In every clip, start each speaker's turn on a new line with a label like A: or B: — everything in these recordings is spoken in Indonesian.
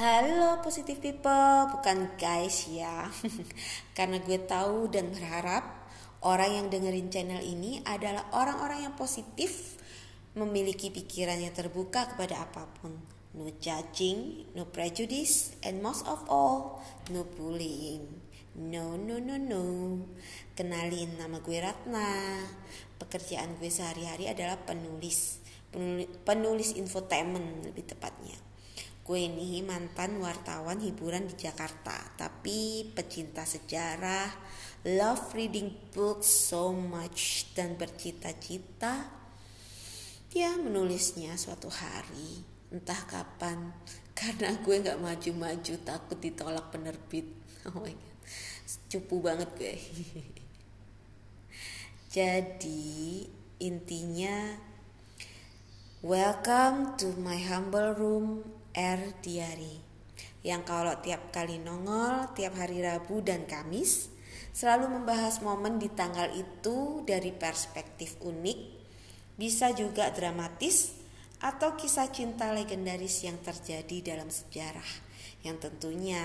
A: Halo positive people, bukan guys ya. Karena gue tahu dan berharap orang yang dengerin channel ini adalah orang-orang yang positif, memiliki pikiran yang terbuka kepada apa pun. No judging, no prejudice, and most of all, no bullying. No, no, no, no. Kenalin nama gue Ratna. Pekerjaan gue sehari-hari adalah penulis. Penulis, penulis infotainment lebih tepatnya Gue ini mantan wartawan hiburan di Jakarta, tapi pecinta sejarah, love reading books so much dan bercita-cita ya menulisnya suatu hari, entah kapan, karena gue nggak maju-maju takut ditolak penerbit. Oh my god, cupu banget gue. Jadi intinya Welcome to my humble room R Diary yang kalau tiap kali nongol tiap hari Rabu dan Kamis selalu membahas momen di tanggal itu dari perspektif unik, bisa juga dramatis atau kisah cinta legendaris yang terjadi dalam sejarah yang tentunya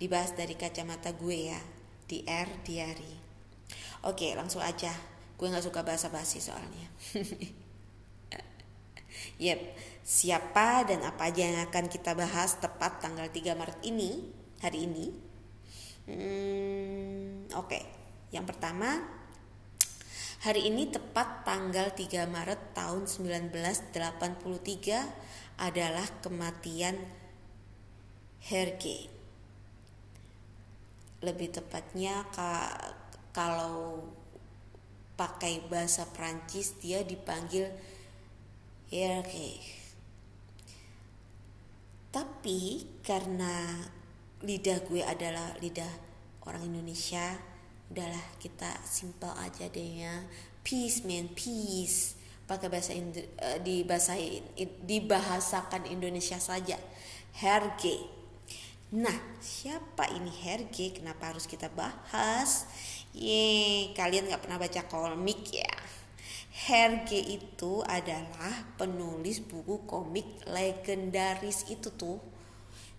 A: dibahas dari kacamata gue ya di R Diary. Oke langsung aja, gue gak suka bahasa basi soalnya. Yep, siapa dan apa aja yang akan kita bahas tepat tanggal 3 Maret ini, hari ini? Hmm, Oke, okay. yang pertama, hari ini tepat tanggal 3 Maret tahun 1983 adalah kematian Herge. Lebih tepatnya kalau pakai bahasa Prancis dia dipanggil okay. Tapi karena lidah gue adalah lidah orang Indonesia udahlah kita simple aja deh ya. Peace man peace. Pakai bahasa Indo, uh, di bahasa dibahasakan Indonesia saja. Herge. Nah siapa ini herge? Kenapa harus kita bahas? Ye kalian nggak pernah baca komik ya Herge itu adalah penulis buku komik legendaris itu tuh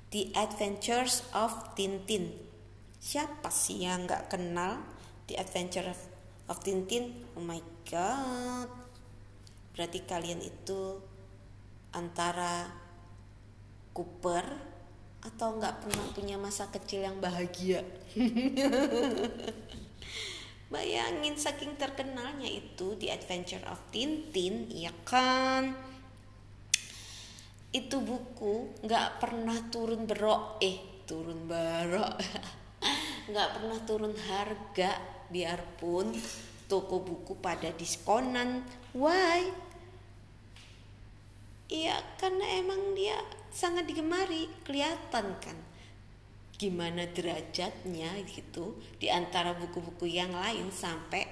A: The Adventures of Tintin. Siapa sih yang nggak kenal The Adventures of Tintin? Oh my god. Berarti kalian itu antara Cooper atau nggak pernah punya masa kecil yang bahagia. Bayangin saking terkenalnya itu The Adventure of Tintin, ya kan? Itu buku nggak pernah turun berok, eh turun berok, nggak pernah turun harga biarpun toko buku pada diskonan. Why? Iya karena emang dia sangat digemari, kelihatan kan gimana derajatnya gitu di antara buku-buku yang lain sampai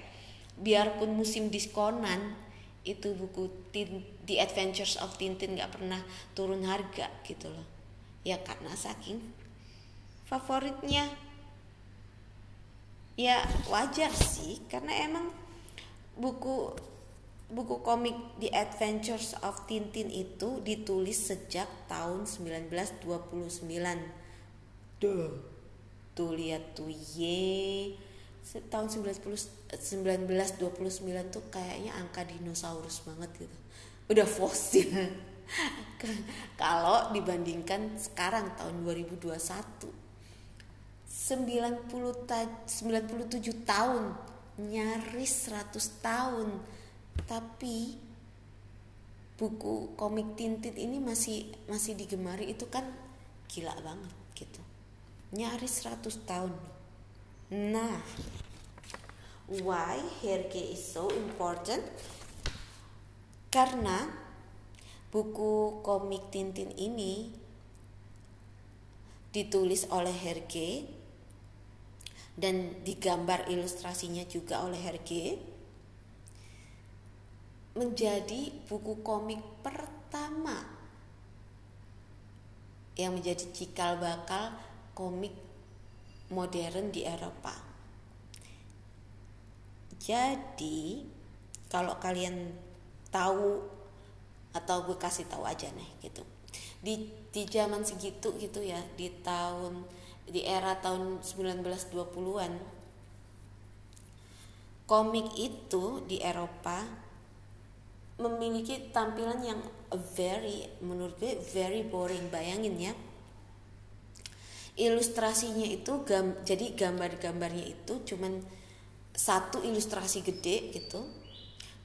A: biarpun musim diskonan itu buku Tin, The Adventures of Tintin nggak pernah turun harga gitu loh. Ya karena saking favoritnya. Ya wajar sih karena emang buku buku komik The Adventures of Tintin itu ditulis sejak tahun 1929 Duh. Tuh lihat tuh ye. Tahun 1929 tuh kayaknya angka dinosaurus banget gitu. Udah fosil. Kalau dibandingkan sekarang tahun 2021 90 ta 97 tahun nyaris 100 tahun tapi buku komik Tintin ini masih masih digemari itu kan gila banget nyaris 100 tahun. Nah, why Herge is so important? Karena buku komik Tintin ini ditulis oleh Herge dan digambar ilustrasinya juga oleh Herge menjadi buku komik pertama yang menjadi cikal bakal komik modern di Eropa. Jadi, kalau kalian tahu atau gue kasih tahu aja nih gitu. di di zaman segitu gitu ya di tahun di era tahun 1920-an komik itu di Eropa memiliki tampilan yang very menurut gue very boring bayangin ya ilustrasinya itu gam, jadi gambar-gambarnya itu cuman satu ilustrasi gede gitu.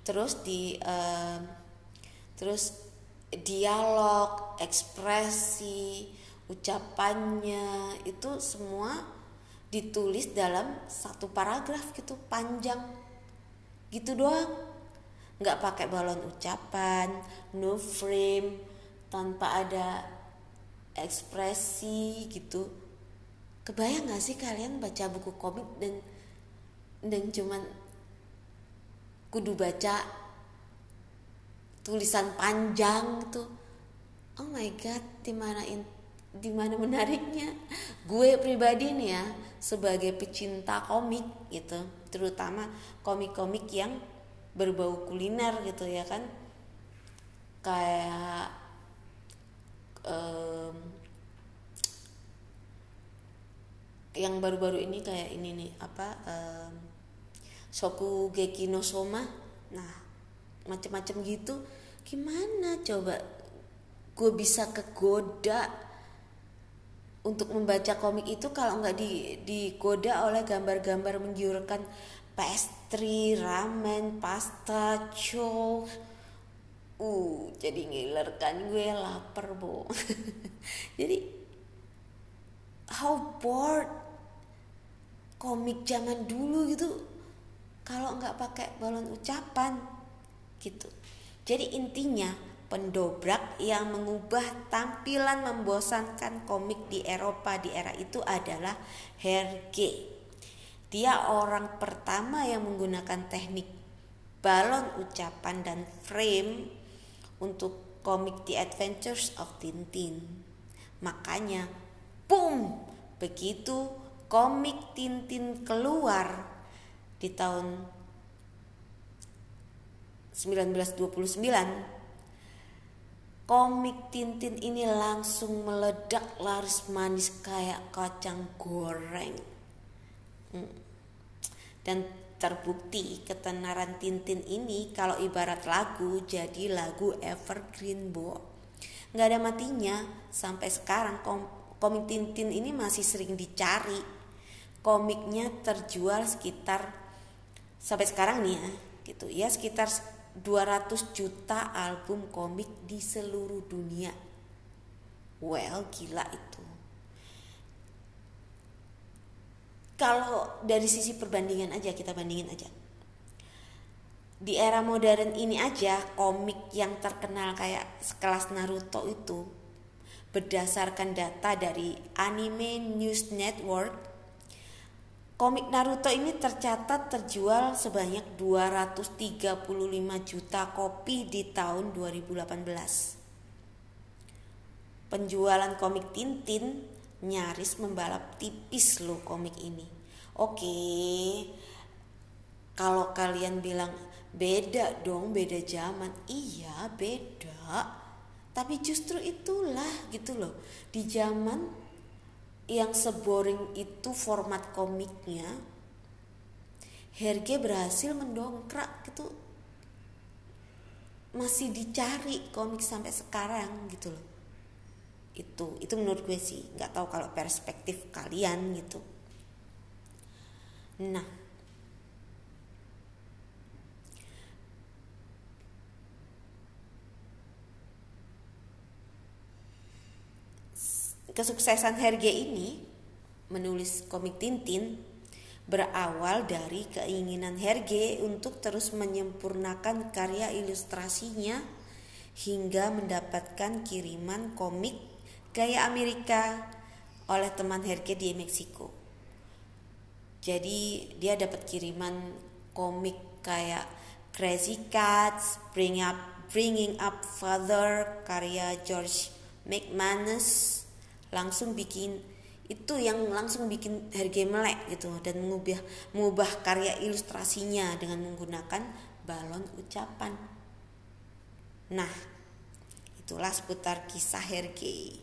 A: Terus di uh, terus dialog ekspresi ucapannya itu semua ditulis dalam satu paragraf gitu panjang. Gitu doang. Nggak pakai balon ucapan no frame tanpa ada ekspresi gitu kebayang gak sih kalian baca buku komik dan dan cuman kudu baca tulisan panjang gitu oh my god di mana in di mana menariknya? Gue pribadi nih ya sebagai pecinta komik gitu terutama komik-komik yang berbau kuliner gitu ya kan? Kayak um, yang baru-baru ini kayak ini nih apa um, Soku Geki no Soma nah macam-macam gitu gimana coba gue bisa kegoda untuk membaca komik itu kalau nggak di digoda oleh gambar-gambar menggiurkan pastry, ramen, pasta, chow. Uh, jadi ngiler kan gue lapar, Bu. jadi how bored komik zaman dulu gitu kalau nggak pakai balon ucapan gitu. Jadi intinya pendobrak yang mengubah tampilan membosankan komik di Eropa di era itu adalah Hergé. Dia orang pertama yang menggunakan teknik balon ucapan dan frame untuk komik The Adventures of Tintin. Makanya, boom, begitu komik Tintin keluar di tahun 1929 komik Tintin ini langsung meledak laris manis kayak kacang goreng. Hmm. Dan terbukti ketenaran Tintin ini kalau ibarat lagu jadi lagu evergreen bo. Nggak ada matinya sampai sekarang kom komik Tintin ini masih sering dicari. Komiknya terjual sekitar sampai sekarang nih ya gitu ya sekitar 200 juta album komik di seluruh dunia. Well, gila itu. Kalau dari sisi perbandingan aja kita bandingin aja. Di era modern ini aja komik yang terkenal kayak sekelas Naruto itu berdasarkan data dari Anime News Network Komik Naruto ini tercatat terjual sebanyak 235 juta kopi di tahun 2018. Penjualan komik Tintin nyaris membalap tipis loh komik ini. Oke, kalau kalian bilang beda dong, beda zaman. Iya, beda. Tapi justru itulah gitu loh. Di zaman yang seboring itu format komiknya Herge berhasil mendongkrak gitu. Masih dicari komik sampai sekarang gitu loh. Itu itu menurut gue sih. Nggak tahu kalau perspektif kalian gitu. Nah Kesuksesan Herge ini menulis komik Tintin berawal dari keinginan Herge untuk terus menyempurnakan karya ilustrasinya hingga mendapatkan kiriman komik gaya Amerika oleh teman Herge di Meksiko. Jadi dia dapat kiriman komik kayak Crazy Cats, Bring Up Bringing Up Father karya George McManus langsung bikin itu yang langsung bikin harga melek gitu dan mengubah mengubah karya ilustrasinya dengan menggunakan balon ucapan. Nah, itu Itulah seputar kisah Hergé.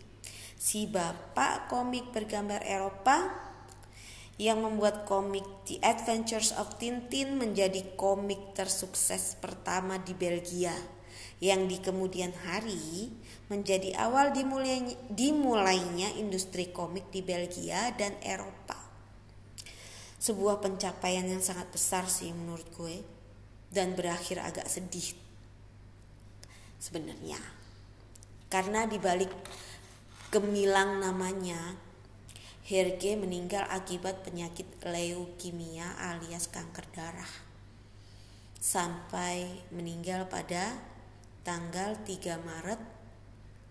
A: Si bapak komik bergambar Eropa yang membuat komik The Adventures of Tintin menjadi komik tersukses pertama di Belgia yang di kemudian hari menjadi awal dimulainya, industri komik di Belgia dan Eropa. Sebuah pencapaian yang sangat besar sih menurut gue dan berakhir agak sedih sebenarnya. Karena dibalik gemilang namanya, Herge meninggal akibat penyakit leukemia alias kanker darah. Sampai meninggal pada tanggal 3 Maret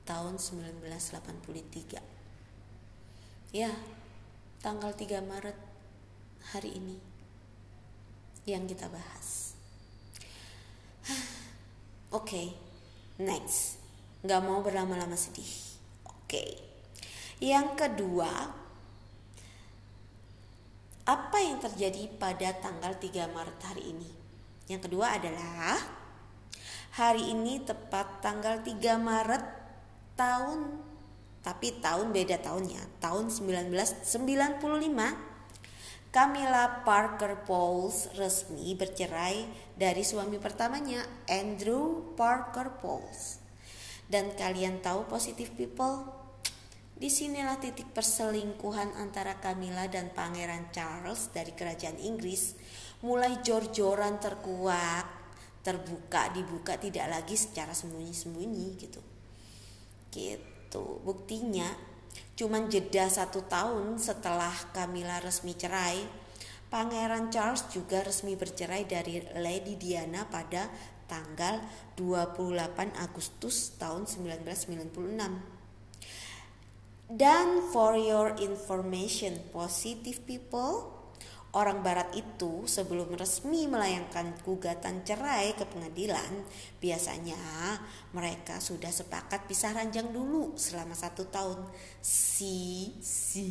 A: tahun 1983. Ya, tanggal 3 Maret hari ini yang kita bahas. Oke, okay, next. Gak mau berlama-lama sedih. Oke. Okay. Yang kedua, apa yang terjadi pada tanggal 3 Maret hari ini? Yang kedua adalah Hari ini tepat tanggal 3 Maret tahun tapi tahun beda tahunnya, tahun 1995 Camilla Parker Bowles resmi bercerai dari suami pertamanya Andrew Parker Bowles. Dan kalian tahu positive people? Di sinilah titik perselingkuhan antara Camilla dan Pangeran Charles dari kerajaan Inggris mulai jor-joran terkuak terbuka dibuka tidak lagi secara sembunyi-sembunyi gitu gitu. Buktinya cuman jeda satu tahun setelah Camilla resmi cerai Pangeran Charles juga resmi bercerai dari Lady Diana pada tanggal 28 Agustus tahun 1996 dan for your information positive people Orang barat itu sebelum resmi melayangkan gugatan cerai ke pengadilan, biasanya mereka sudah sepakat pisah ranjang dulu selama satu tahun. Si, si,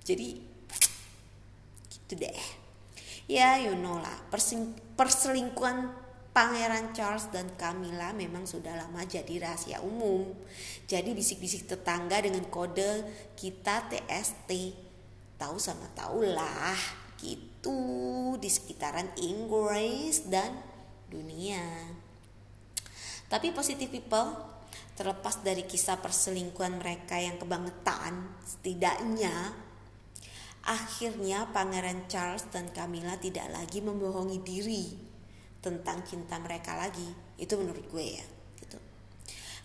A: jadi gitu deh. Ya, you know lah, perselingkuhan Pangeran Charles dan Camilla memang sudah lama jadi rahasia umum. Jadi bisik-bisik tetangga dengan kode kita TST tahu sama tahu lah gitu di sekitaran Inggris dan dunia. Tapi positive people terlepas dari kisah perselingkuhan mereka yang kebangetan, setidaknya akhirnya Pangeran Charles dan Camilla tidak lagi membohongi diri tentang cinta mereka lagi. Itu menurut gue ya. Gitu.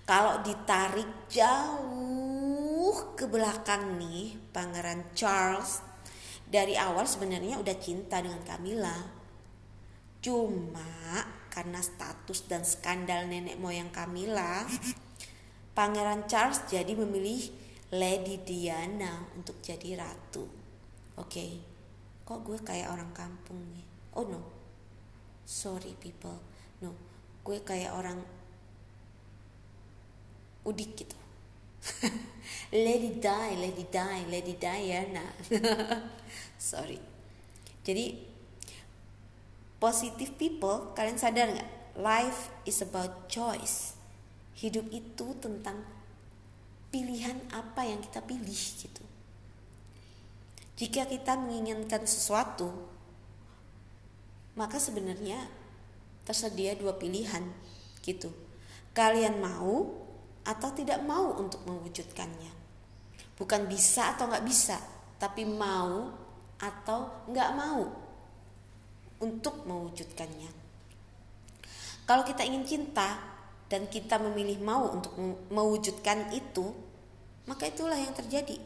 A: Kalau ditarik jauh jauh ke belakang nih Pangeran Charles dari awal sebenarnya udah cinta dengan Camilla. Cuma karena status dan skandal nenek moyang Camilla, Pangeran Charles jadi memilih Lady Diana untuk jadi ratu. Oke, okay. kok gue kayak orang kampung nih? Oh no, sorry people, no, gue kayak orang udik gitu. lady die, lady die, lady Diana. Sorry. Jadi positive people, kalian sadar nggak? Life is about choice. Hidup itu tentang pilihan apa yang kita pilih gitu. Jika kita menginginkan sesuatu, maka sebenarnya tersedia dua pilihan gitu. Kalian mau atau tidak mau untuk mewujudkannya. Bukan bisa atau nggak bisa, tapi mau atau nggak mau untuk mewujudkannya. Kalau kita ingin cinta dan kita memilih mau untuk mewujudkan itu, maka itulah yang terjadi.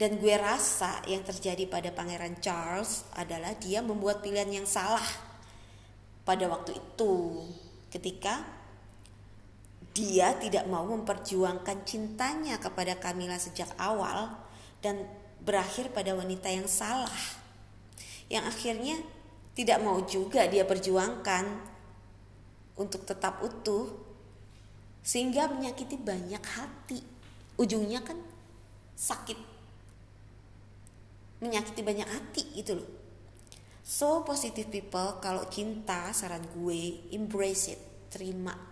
A: Dan gue rasa yang terjadi pada Pangeran Charles adalah dia membuat pilihan yang salah pada waktu itu ketika dia tidak mau memperjuangkan cintanya kepada Camilla sejak awal dan berakhir pada wanita yang salah. Yang akhirnya tidak mau juga dia perjuangkan untuk tetap utuh sehingga menyakiti banyak hati. Ujungnya kan sakit. Menyakiti banyak hati gitu loh. So positive people kalau cinta saran gue embrace it, terima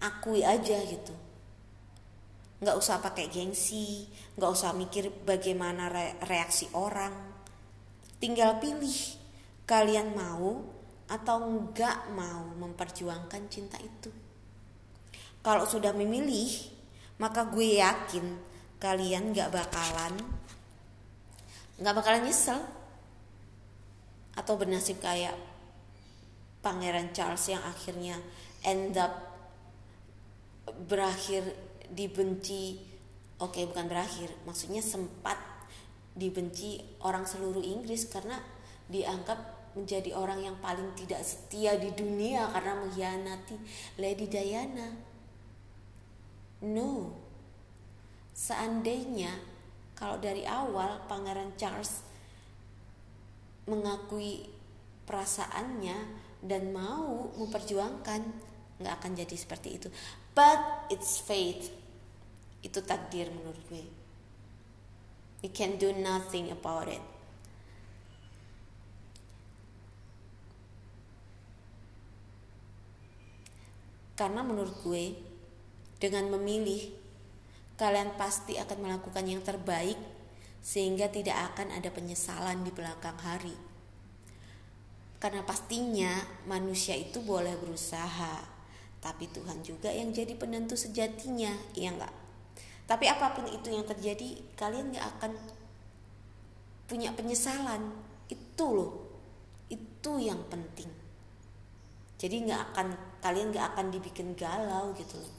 A: akui aja gitu. Nggak usah pakai gengsi nggak usah mikir bagaimana re reaksi orang. Tinggal pilih kalian mau atau nggak mau memperjuangkan cinta itu. Kalau sudah memilih maka gue yakin kalian nggak bakalan nggak bakalan nyesel. Atau bernasib kayak Pangeran Charles yang akhirnya end up berakhir dibenci. Oke okay, bukan berakhir. Maksudnya sempat dibenci orang seluruh Inggris karena dianggap menjadi orang yang paling tidak setia di dunia karena mengkhianati Lady Diana. No. Seandainya kalau dari awal Pangeran Charles mengakui perasaannya dan mau memperjuangkan nggak akan jadi seperti itu but it's fate itu takdir menurut gue. We can do nothing about it. Karena menurut gue dengan memilih kalian pasti akan melakukan yang terbaik sehingga tidak akan ada penyesalan di belakang hari. Karena pastinya manusia itu boleh berusaha tapi Tuhan juga yang jadi penentu sejatinya iya enggak tapi apa pun itu yang terjadi kalian nggak akan punya penyesalan. Itu loh. Itu yang penting. Jadi nggak akan kalian nggak akan dibikin galau gitu loh.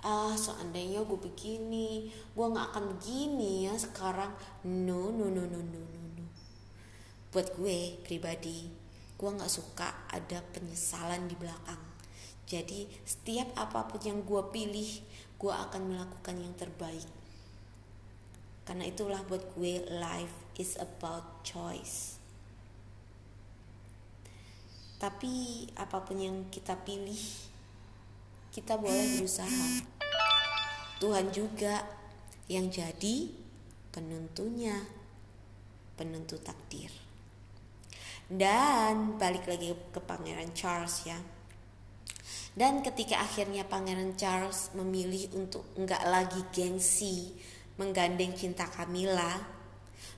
A: Ah seandainya gue begini gue nggak akan begini ya sekarang. No no no no no no no. Buat gue pribadi gue nggak suka ada penyesalan di belakang jadi setiap apa pun yang gue pilih, gue akan melakukan yang terbaik. Karena itulah buat gue life is about choice. Tapi apa pun yang kita pilih, kita boleh berusaha. Tuhan juga yang jadi penentunya, penentu takdir. Dan balik lagi ke Pangeran Charles ya dan ketika akhirnya Pangeran Charles memilih untuk nggak lagi gengsi menggandeng cinta Camilla,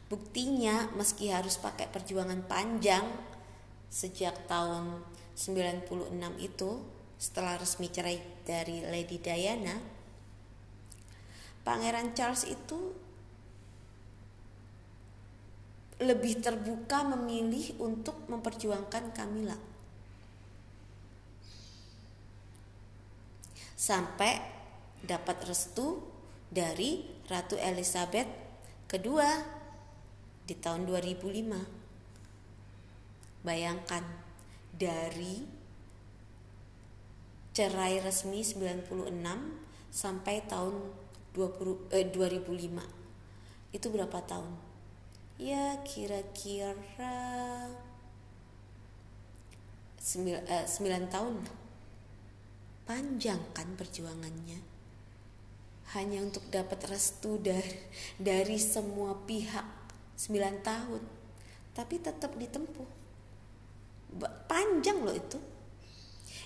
A: buktinya meski harus pakai perjuangan panjang sejak tahun 96 itu setelah resmi cerai dari Lady Diana, Pangeran Charles itu lebih terbuka memilih untuk memperjuangkan Camilla. Sampai dapat restu dari Ratu Elizabeth kedua di tahun 2005. Bayangkan dari cerai resmi 96 sampai tahun 20, eh, 2005. Itu berapa tahun? Ya kira-kira 9, eh, 9 tahun panjang kan perjuangannya. Hanya untuk dapat restu dari dari semua pihak 9 tahun tapi tetap ditempuh. Panjang loh itu.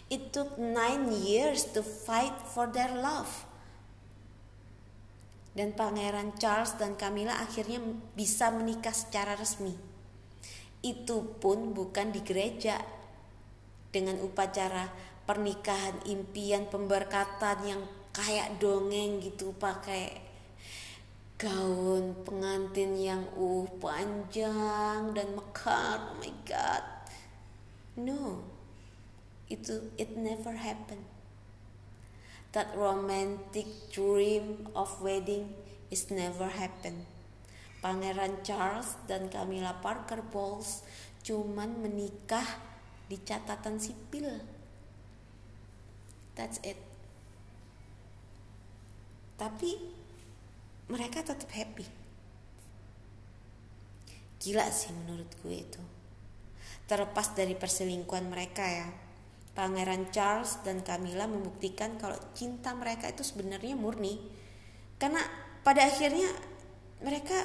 A: It took nine years to fight for their love. Dan Pangeran Charles dan Camilla akhirnya bisa menikah secara resmi. Itu pun bukan di gereja. Dengan upacara pernikahan impian pemberkatan yang kayak dongeng gitu pakai gaun pengantin yang uh panjang dan mekar. Oh my god. No. Itu it never happened that romantic dream of wedding is never happened Pangeran Charles dan Camilla Parker Bowles cuman menikah di catatan sipil that's it. Tapi mereka tetap happy. Gila sih menurut gue itu. Terlepas dari perselingkuhan mereka ya. Pangeran Charles dan Camilla membuktikan kalau cinta mereka itu sebenarnya murni. Karena pada akhirnya mereka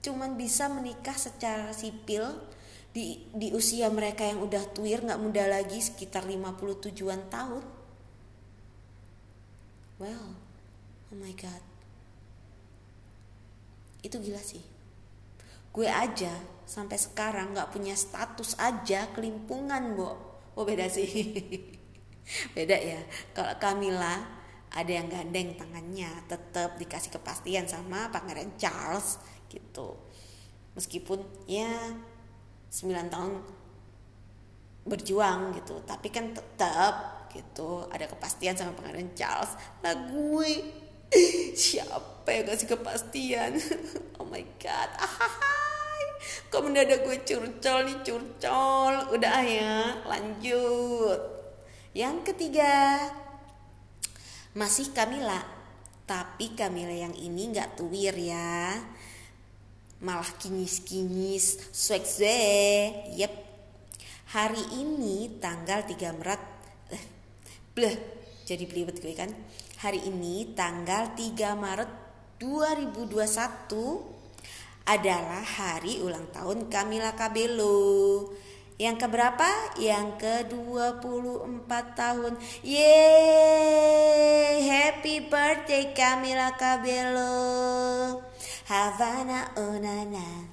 A: cuman bisa menikah secara sipil di, di usia mereka yang udah tuir nggak muda lagi sekitar 57-an tahun well oh my god. Itu gila sih. Gue aja sampai sekarang nggak punya status aja kelimpungan bu oh beda sih. Beda ya. Kalau Camilla ada yang gandeng tangannya tetap dikasih kepastian sama pangeran Charles gitu. Meskipun ya 9 tahun berjuang gitu. Tapi kan tetap gitu. Ada kepastian sama pangeran Charles. Lah gue siapa yang kasih kepastian? Oh my god. Ahai. Kok mendadak gue curcol nih curcol. Udah ya lanjut. Yang ketiga. Masih Kamila tapi Kamila yang ini nggak tuwir ya. Malah kinyis-kinyis. Swag yep. Hari ini tanggal 3 Maret bleh jadi belibet gue kan hari ini tanggal 3 Maret 2021 adalah hari ulang tahun Camila Cabello yang keberapa? Yang ke-24 tahun. Yeay! Happy birthday Camila Cabello. Havana oh nana.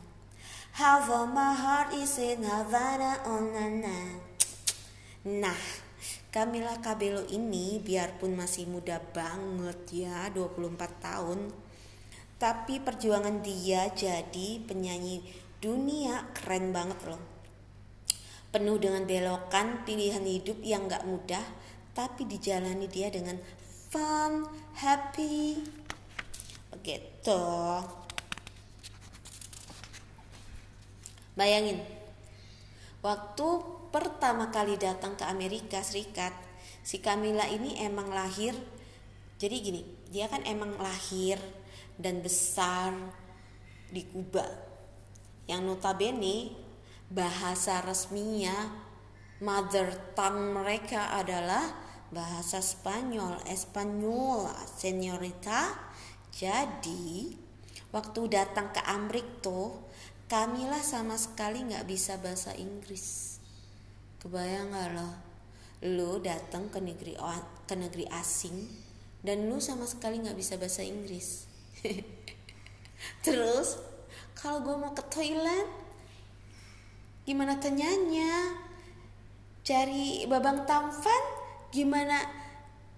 A: Half of my heart is in Havana oh nana. Nah, Camila Cabello ini biarpun masih muda banget ya, 24 tahun, tapi perjuangan dia jadi penyanyi dunia keren banget loh. Penuh dengan belokan pilihan hidup yang gak mudah tapi dijalani dia dengan fun, happy. Begitu. Bayangin waktu pertama kali datang ke Amerika Serikat si Camila ini emang lahir jadi gini dia kan emang lahir dan besar di Kuba yang notabene bahasa resminya mother tongue mereka adalah bahasa Spanyol, Espanyol, senyorita. Jadi waktu datang ke Amrik tuh Kamila sama sekali nggak bisa bahasa Inggris. Kebayang gak lo? Lu datang ke negeri ke negeri asing dan lu sama sekali nggak bisa bahasa Inggris. Terus kalau gue mau ke toilet gimana tanyanya cari babang tampan gimana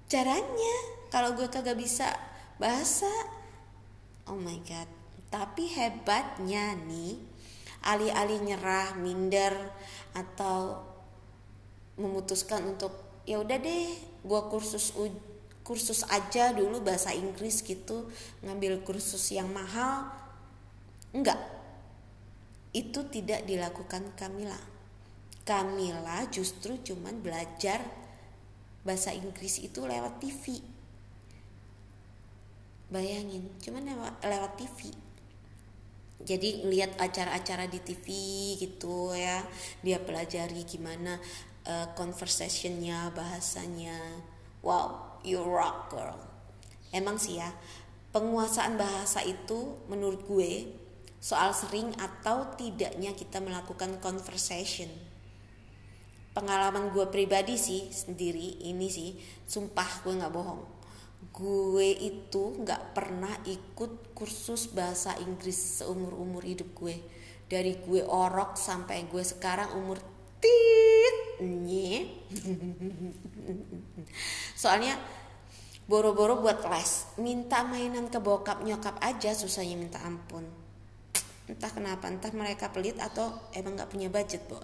A: caranya kalau gue kagak bisa bahasa oh my god tapi hebatnya nih alih-alih nyerah minder atau memutuskan untuk ya udah deh gue kursus kursus aja dulu bahasa Inggris gitu ngambil kursus yang mahal enggak itu tidak dilakukan Kamila. Kamila justru cuman belajar bahasa Inggris itu lewat TV. Bayangin, cuman lewat, lewat TV. Jadi lihat acara-acara di TV gitu ya, dia pelajari gimana uh, conversationnya, bahasanya. Wow, you rock girl. Emang sih ya, penguasaan bahasa itu menurut gue soal sering atau tidaknya kita melakukan conversation. Pengalaman gue pribadi sih sendiri ini sih, sumpah gue nggak bohong. Gue itu nggak pernah ikut kursus bahasa Inggris seumur umur hidup gue. Dari gue orok sampai gue sekarang umur tit nye. Soalnya boro-boro buat les, minta mainan ke bokap nyokap aja susahnya minta ampun entah kenapa entah mereka pelit atau emang nggak punya budget bu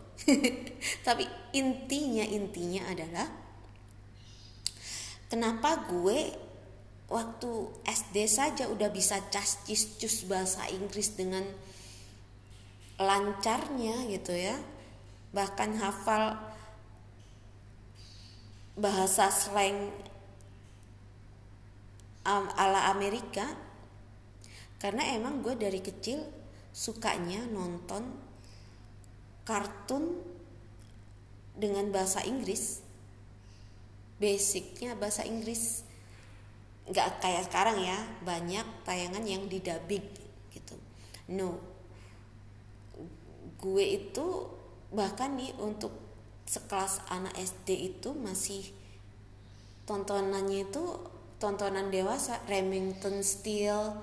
A: tapi intinya intinya adalah kenapa gue waktu SD saja udah bisa cascis cus bahasa Inggris dengan lancarnya gitu ya. Bahkan hafal bahasa slang ala Amerika. Karena emang gue dari kecil sukanya nonton kartun dengan bahasa Inggris basicnya bahasa Inggris. Nggak kayak sekarang ya banyak tayangan yang didubbing gitu. No. Gue itu bahkan nih untuk sekelas anak SD itu masih tontonannya itu tontonan dewasa Remington Steel.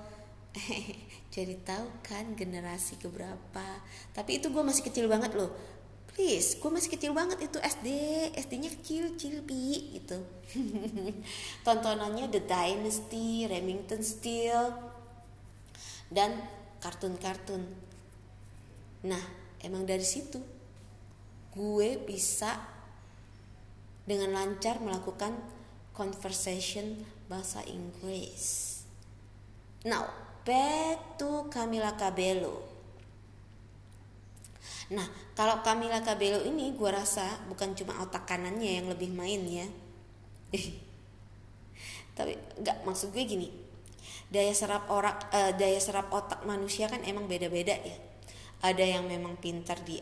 A: Jadi tahu kan generasi keberapa. Tapi itu gue masih kecil banget loh please gue masih kecil banget itu SD SD-nya kecil kecil pi gitu. Tontonannya The Dynasty Remington Steel dan kartun-kartun. Nah emang dari situ gue bisa dengan lancar melakukan conversation bahasa Inggris. Now back to Camila Cabello Nah, kalau Camila Cabello ini gue rasa bukan cuma otak kanannya yang lebih main ya. Tapi nggak maksud gue gini. Daya serap orak, uh, daya serap otak manusia kan emang beda-beda ya. Ada yang memang pintar di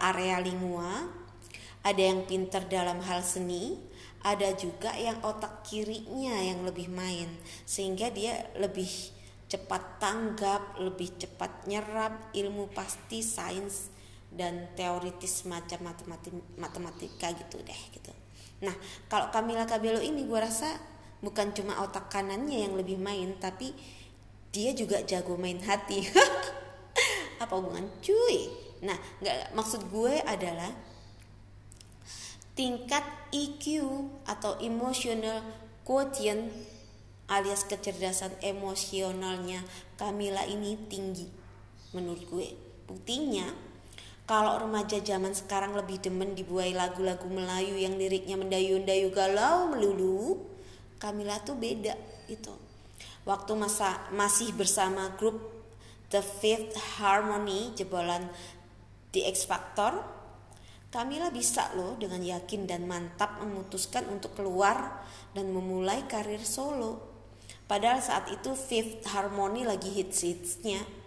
A: area lingua, ada yang pintar dalam hal seni, ada juga yang otak kirinya yang lebih main sehingga dia lebih cepat tanggap, lebih cepat nyerap ilmu pasti sains dan teoritis macam matematika gitu deh gitu. Nah kalau Camila Cabello ini gue rasa bukan cuma otak kanannya yang lebih main tapi dia juga jago main hati. Apa hubungan cuy? Nah nggak maksud gue adalah tingkat EQ atau emotional quotient alias kecerdasan emosionalnya Camila ini tinggi menurut gue. Buktinya kalau remaja zaman sekarang lebih demen dibuai lagu-lagu Melayu yang liriknya mendayu-dayu galau melulu, Kamila tuh beda itu. Waktu masa masih bersama grup The Fifth Harmony jebolan The X Factor, Kamila bisa loh dengan yakin dan mantap memutuskan untuk keluar dan memulai karir solo. Padahal saat itu Fifth Harmony lagi hits-hitsnya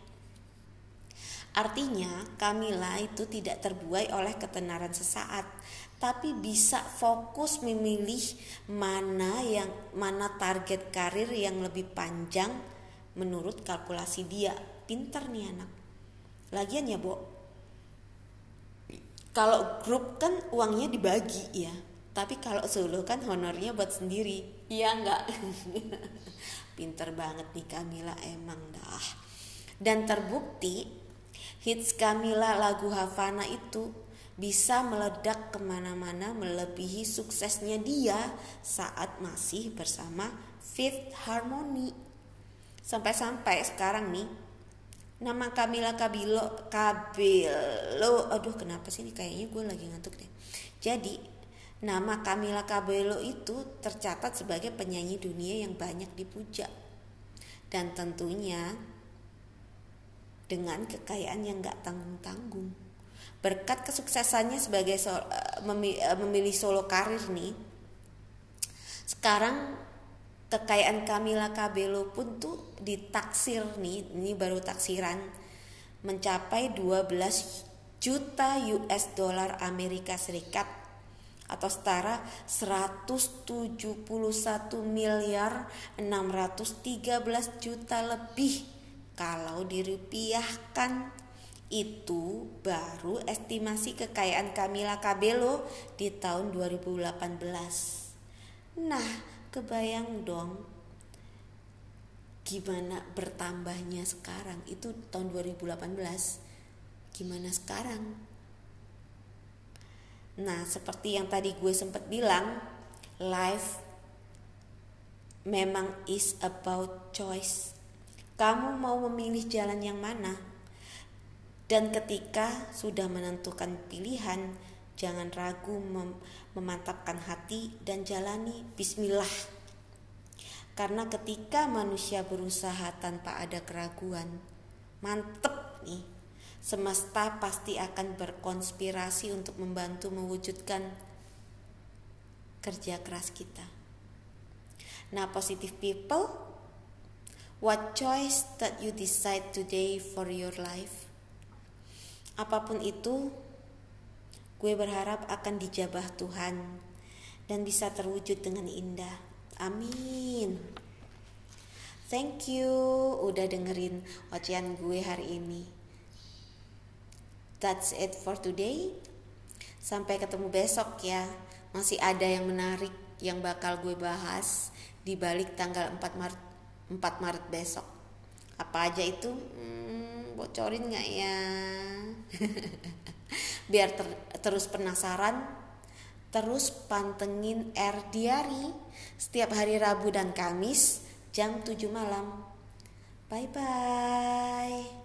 A: Artinya, Kamila itu tidak terbuai oleh ketenaran sesaat, tapi bisa fokus memilih mana yang mana target karir yang lebih panjang menurut kalkulasi dia. Pinter nih anak. Lagian ya, Bo. Kalau grup kan uangnya dibagi ya. Tapi kalau solo kan honornya buat sendiri. Iya enggak? Pinter banget nih Kamila emang dah. Dan terbukti Hits Camila lagu Havana itu bisa meledak ke mana-mana melebihi suksesnya dia saat masih bersama Fifth Harmony. Sampai-sampai sekarang nih nama Camila Cabello Cabello aduh kenapa sih ini? Kayaknya gue lagi ngantuk deh. Jadi nama Camila Cabello itu tercatat sebagai penyanyi dunia yang banyak dipuja. Dan tentunya dengan kekayaan yang gak tanggung-tanggung. Berkat kesuksesannya sebagai so, uh, memilih solo karir nih, sekarang kekayaan Camila Cabello pun tuh ditaksir nih, ini baru taksiran mencapai 12 juta US dollar Amerika Serikat atau setara 171 miliar 613 juta lebih kalau dirupiahkan itu baru estimasi kekayaan Camila Cabello di tahun 2018. Nah, kebayang dong gimana bertambahnya sekarang? Itu tahun 2018 gimana sekarang? Nah seperti yang tadi gue sempat bilang life memang is about choice kamu mau memilih jalan yang mana? Dan ketika sudah menentukan pilihan, jangan ragu mem memantapkan hati dan jalani bismillah. Karena ketika manusia berusaha tanpa ada keraguan, mantep nih. Semesta pasti akan berkonspirasi untuk membantu mewujudkan kerja keras kita. Nah, positive people What choice that you decide today for your life? Apa pun itu, gue berharap akan dijabah Tuhan dan bisa terwujud dengan indah. Amin. Thank you udah dengerin ocehan gue hari ini. That's it for today. Sampai ketemu besok ya. Masih ada yang menarik yang bakal gue bahas di balik tanggal 4 Maret 4 Maret besok. Apa aja itu? Hmm, bocorin nggak ya? Biar ter terus penasaran, terus pantengin R Diary setiap hari Rabu dan Kamis jam 7 malam. Bye bye.